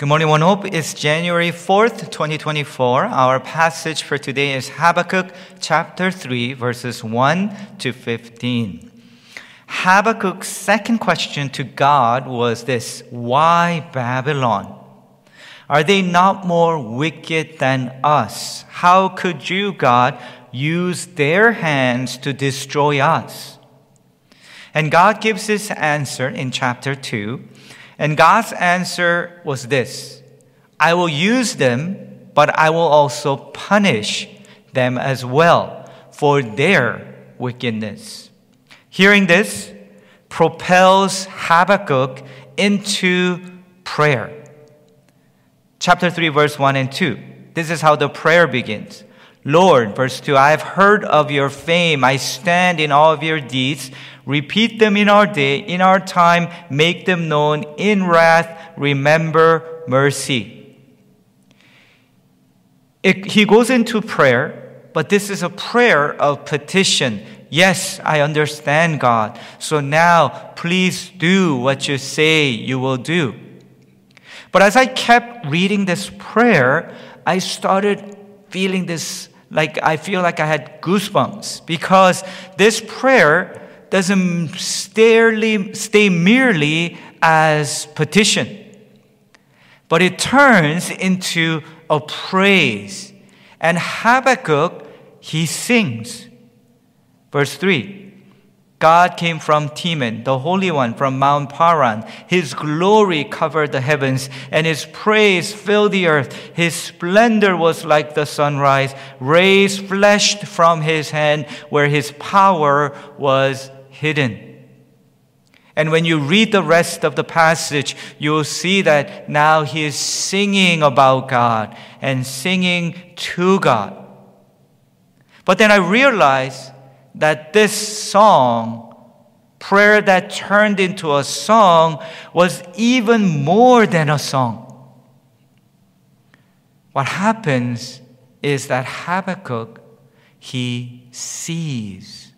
Good morning, One Hope. It's January 4th, 2024. Our passage for today is Habakkuk chapter 3, verses 1 to 15. Habakkuk's second question to God was this Why Babylon? Are they not more wicked than us? How could you, God, use their hands to destroy us? And God gives his answer in chapter 2. And God's answer was this I will use them, but I will also punish them as well for their wickedness. Hearing this propels Habakkuk into prayer. Chapter 3, verse 1 and 2. This is how the prayer begins. Lord, verse 2, I have heard of your fame. I stand in all of your deeds. Repeat them in our day, in our time, make them known. In wrath, remember mercy. It, he goes into prayer, but this is a prayer of petition. Yes, I understand, God. So now, please do what you say you will do. But as I kept reading this prayer, I started feeling this like I feel like I had goosebumps because this prayer doesn't stay, merely as petition, but it turns into a praise. And Habakkuk, he sings. Verse 3 God came from Teman, the Holy One from Mount Paran. His glory covered the heavens, and his praise filled the earth. His splendor was like the sunrise, rays flashed from his hand, where his power was hidden. And when you read the rest of the passage, you'll see that now he is singing about God and singing to God. But then I realized that this song, prayer that turned into a song, was even more than a song. What happens is that Habakkuk, he sees.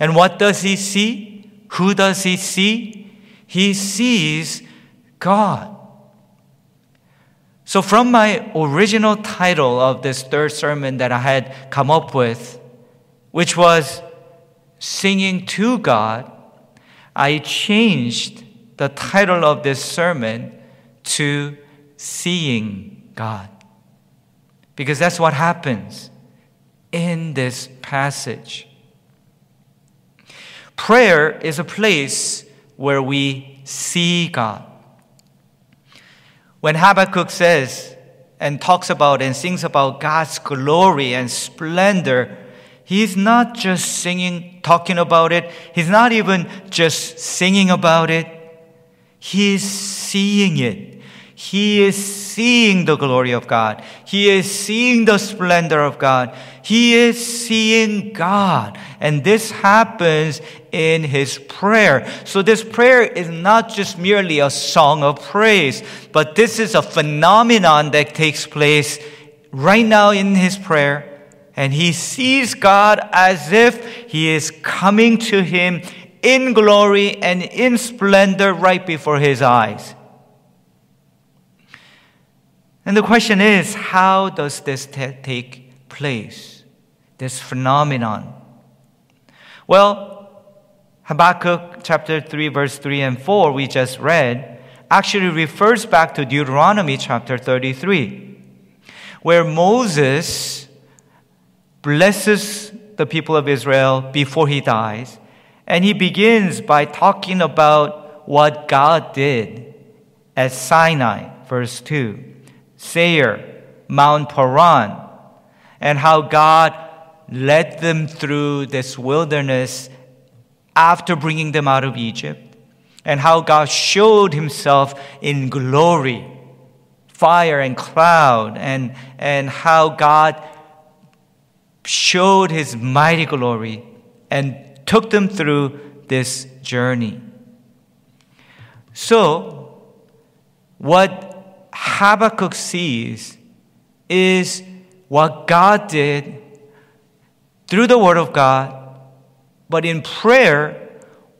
And what does he see? Who does he see? He sees God. So, from my original title of this third sermon that I had come up with, which was Singing to God, I changed the title of this sermon to Seeing God. Because that's what happens in this passage. Prayer is a place where we see God. When Habakkuk says and talks about and sings about God's glory and splendor, he's not just singing, talking about it. He's not even just singing about it. He's seeing it. He is seeing the glory of God. He is seeing the splendor of God. He is seeing God. And this happens in his prayer. So this prayer is not just merely a song of praise, but this is a phenomenon that takes place right now in his prayer. And he sees God as if he is coming to him in glory and in splendor right before his eyes. And the question is how does this t- take place? This phenomenon? Well, Habakkuk chapter 3, verse 3 and 4, we just read, actually refers back to Deuteronomy chapter 33, where Moses blesses the people of Israel before he dies. And he begins by talking about what God did at Sinai, verse 2. Seir, Mount Paran, and how God led them through this wilderness after bringing them out of Egypt, and how God showed himself in glory, fire and cloud, and, and how God showed his mighty glory and took them through this journey. So, what Habakkuk sees is what God did through the Word of God, but in prayer,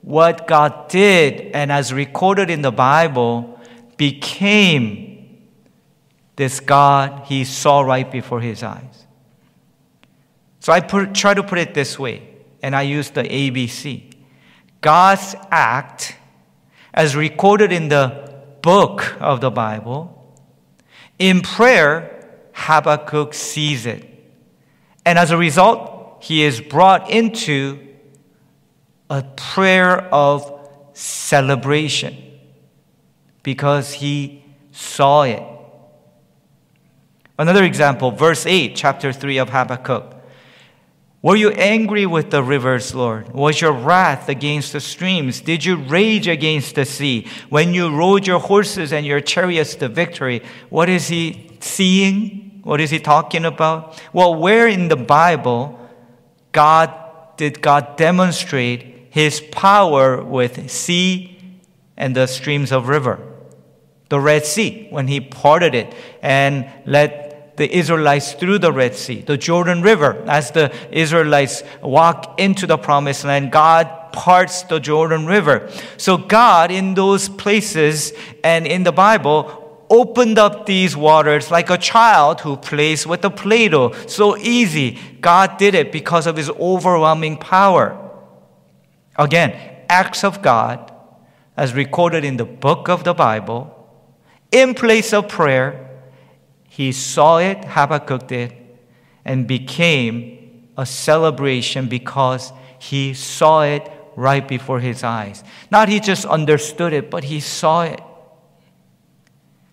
what God did and as recorded in the Bible became this God he saw right before his eyes. So I put, try to put it this way, and I use the ABC. God's act, as recorded in the book of the Bible, in prayer, Habakkuk sees it. And as a result, he is brought into a prayer of celebration because he saw it. Another example, verse 8, chapter 3 of Habakkuk. Were you angry with the rivers, Lord? Was your wrath against the streams? Did you rage against the sea? When you rode your horses and your chariots to victory, what is he seeing? What is he talking about? Well, where in the Bible God did God demonstrate his power with sea and the streams of river? The Red Sea, when he parted it and let the Israelites through the Red Sea, the Jordan River. As the Israelites walk into the promised land, God parts the Jordan River. So God in those places and in the Bible opened up these waters like a child who plays with a Play-Doh. So easy. God did it because of his overwhelming power. Again, acts of God as recorded in the book of the Bible in place of prayer he saw it, Habakkuk did, and became a celebration because he saw it right before his eyes. Not he just understood it, but he saw it.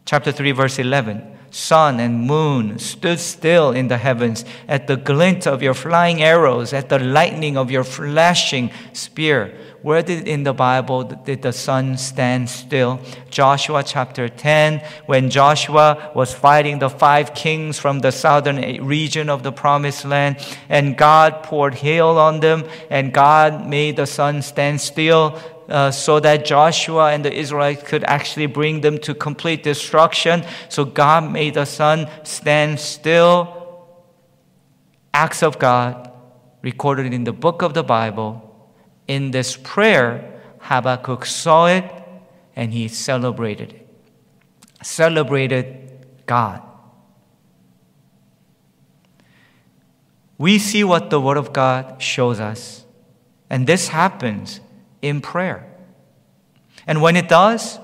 Chapter 3, verse 11 Sun and moon stood still in the heavens at the glint of your flying arrows, at the lightning of your flashing spear. Where did in the Bible did the sun stand still? Joshua chapter 10, when Joshua was fighting the five kings from the southern region of the promised land, and God poured hail on them, and God made the sun stand still. Uh, so that Joshua and the Israelites could actually bring them to complete destruction. So God made the sun stand still. Acts of God recorded in the book of the Bible in this prayer, Habakkuk saw it and he celebrated it. Celebrated God. We see what the Word of God shows us, and this happens in prayer. And when it does,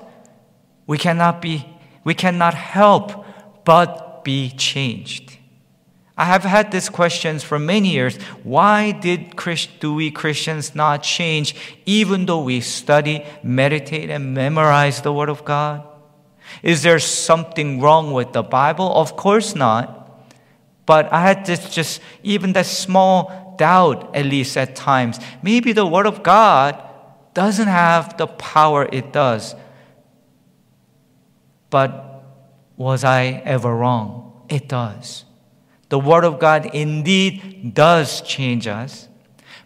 we cannot be we cannot help but be changed. I have had these questions for many years. Why did Christ, do we Christians not change even though we study, meditate, and memorize the Word of God? Is there something wrong with the Bible? Of course not. But I had this just, even that small doubt, at least at times. Maybe the Word of God doesn't have the power it does. But was I ever wrong? It does. The Word of God indeed does change us.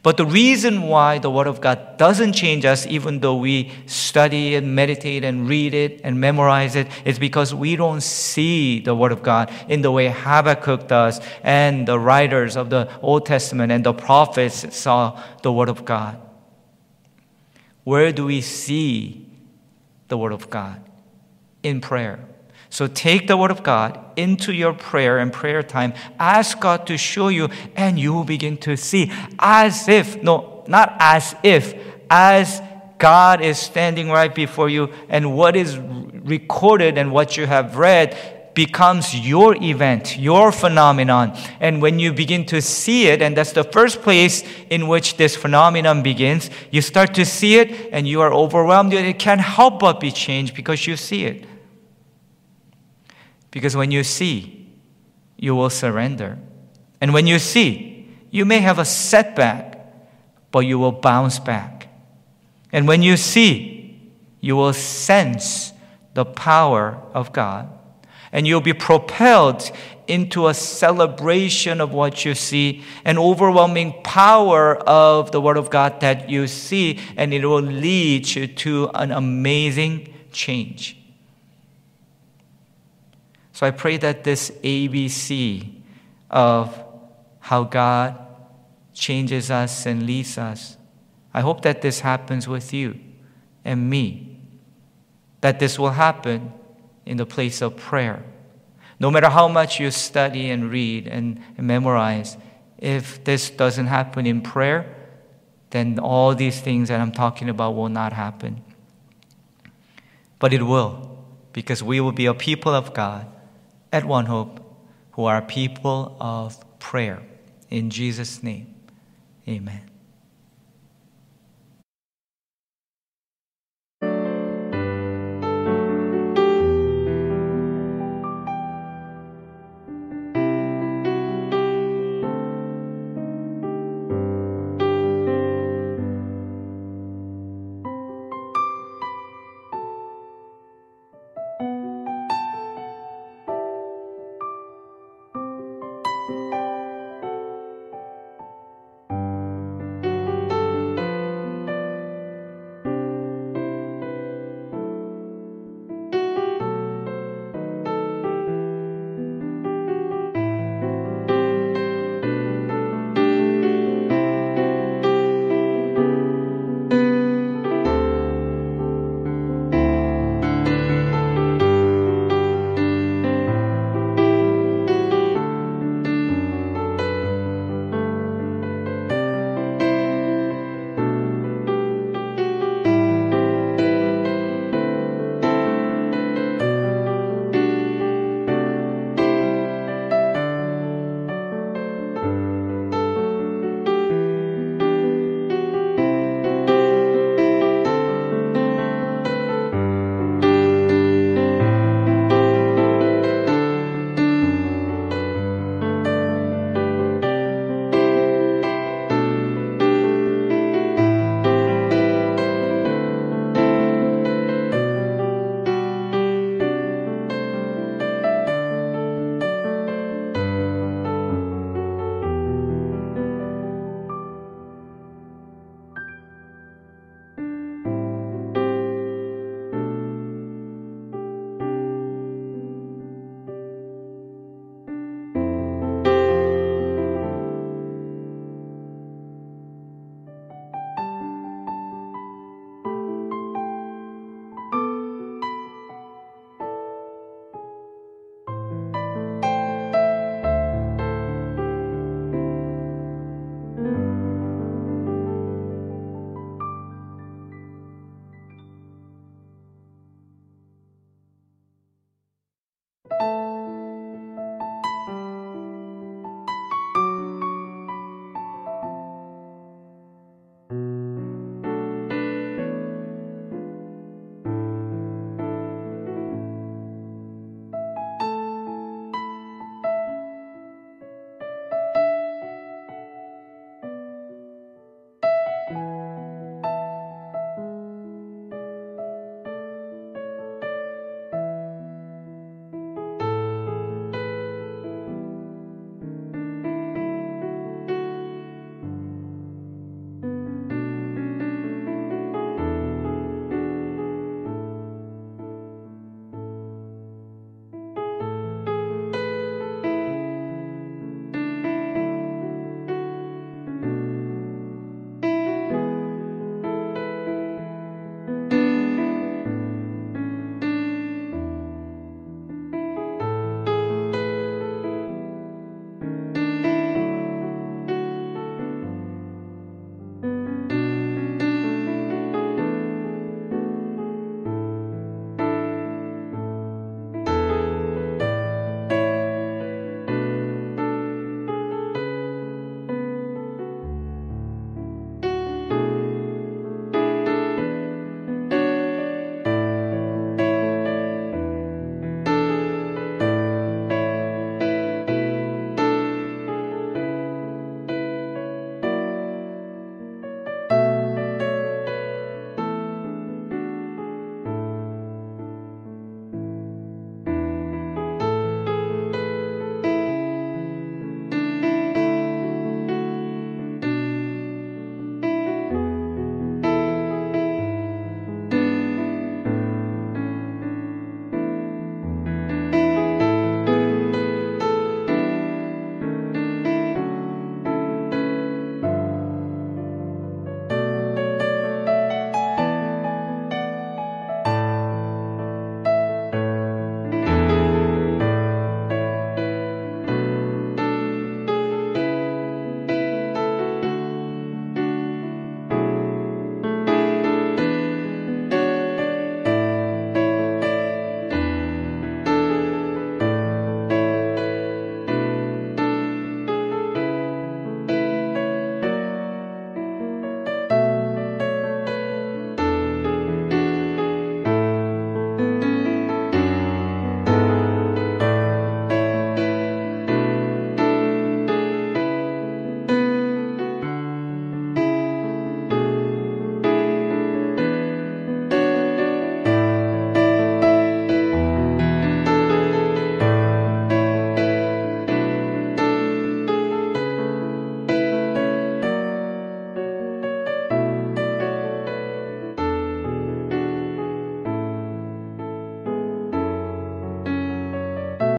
But the reason why the Word of God doesn't change us, even though we study and meditate and read it and memorize it, is because we don't see the Word of God in the way Habakkuk does and the writers of the Old Testament and the prophets saw the Word of God. Where do we see the Word of God? In prayer. So take the word of God into your prayer and prayer time. Ask God to show you, and you will begin to see as if, no, not as if, as God is standing right before you, and what is recorded and what you have read becomes your event, your phenomenon. And when you begin to see it, and that's the first place in which this phenomenon begins, you start to see it and you are overwhelmed. It can't help but be changed because you see it. Because when you see, you will surrender. And when you see, you may have a setback, but you will bounce back. And when you see, you will sense the power of God. And you'll be propelled into a celebration of what you see, an overwhelming power of the Word of God that you see, and it will lead you to an amazing change. So I pray that this ABC of how God changes us and leads us, I hope that this happens with you and me. That this will happen in the place of prayer. No matter how much you study and read and, memorize, if this doesn't happen in prayer, then all these things that I'm talking about will not happen. But it will, because we will be a people of God at One Hope who are people of prayer. In Jesus' name, amen.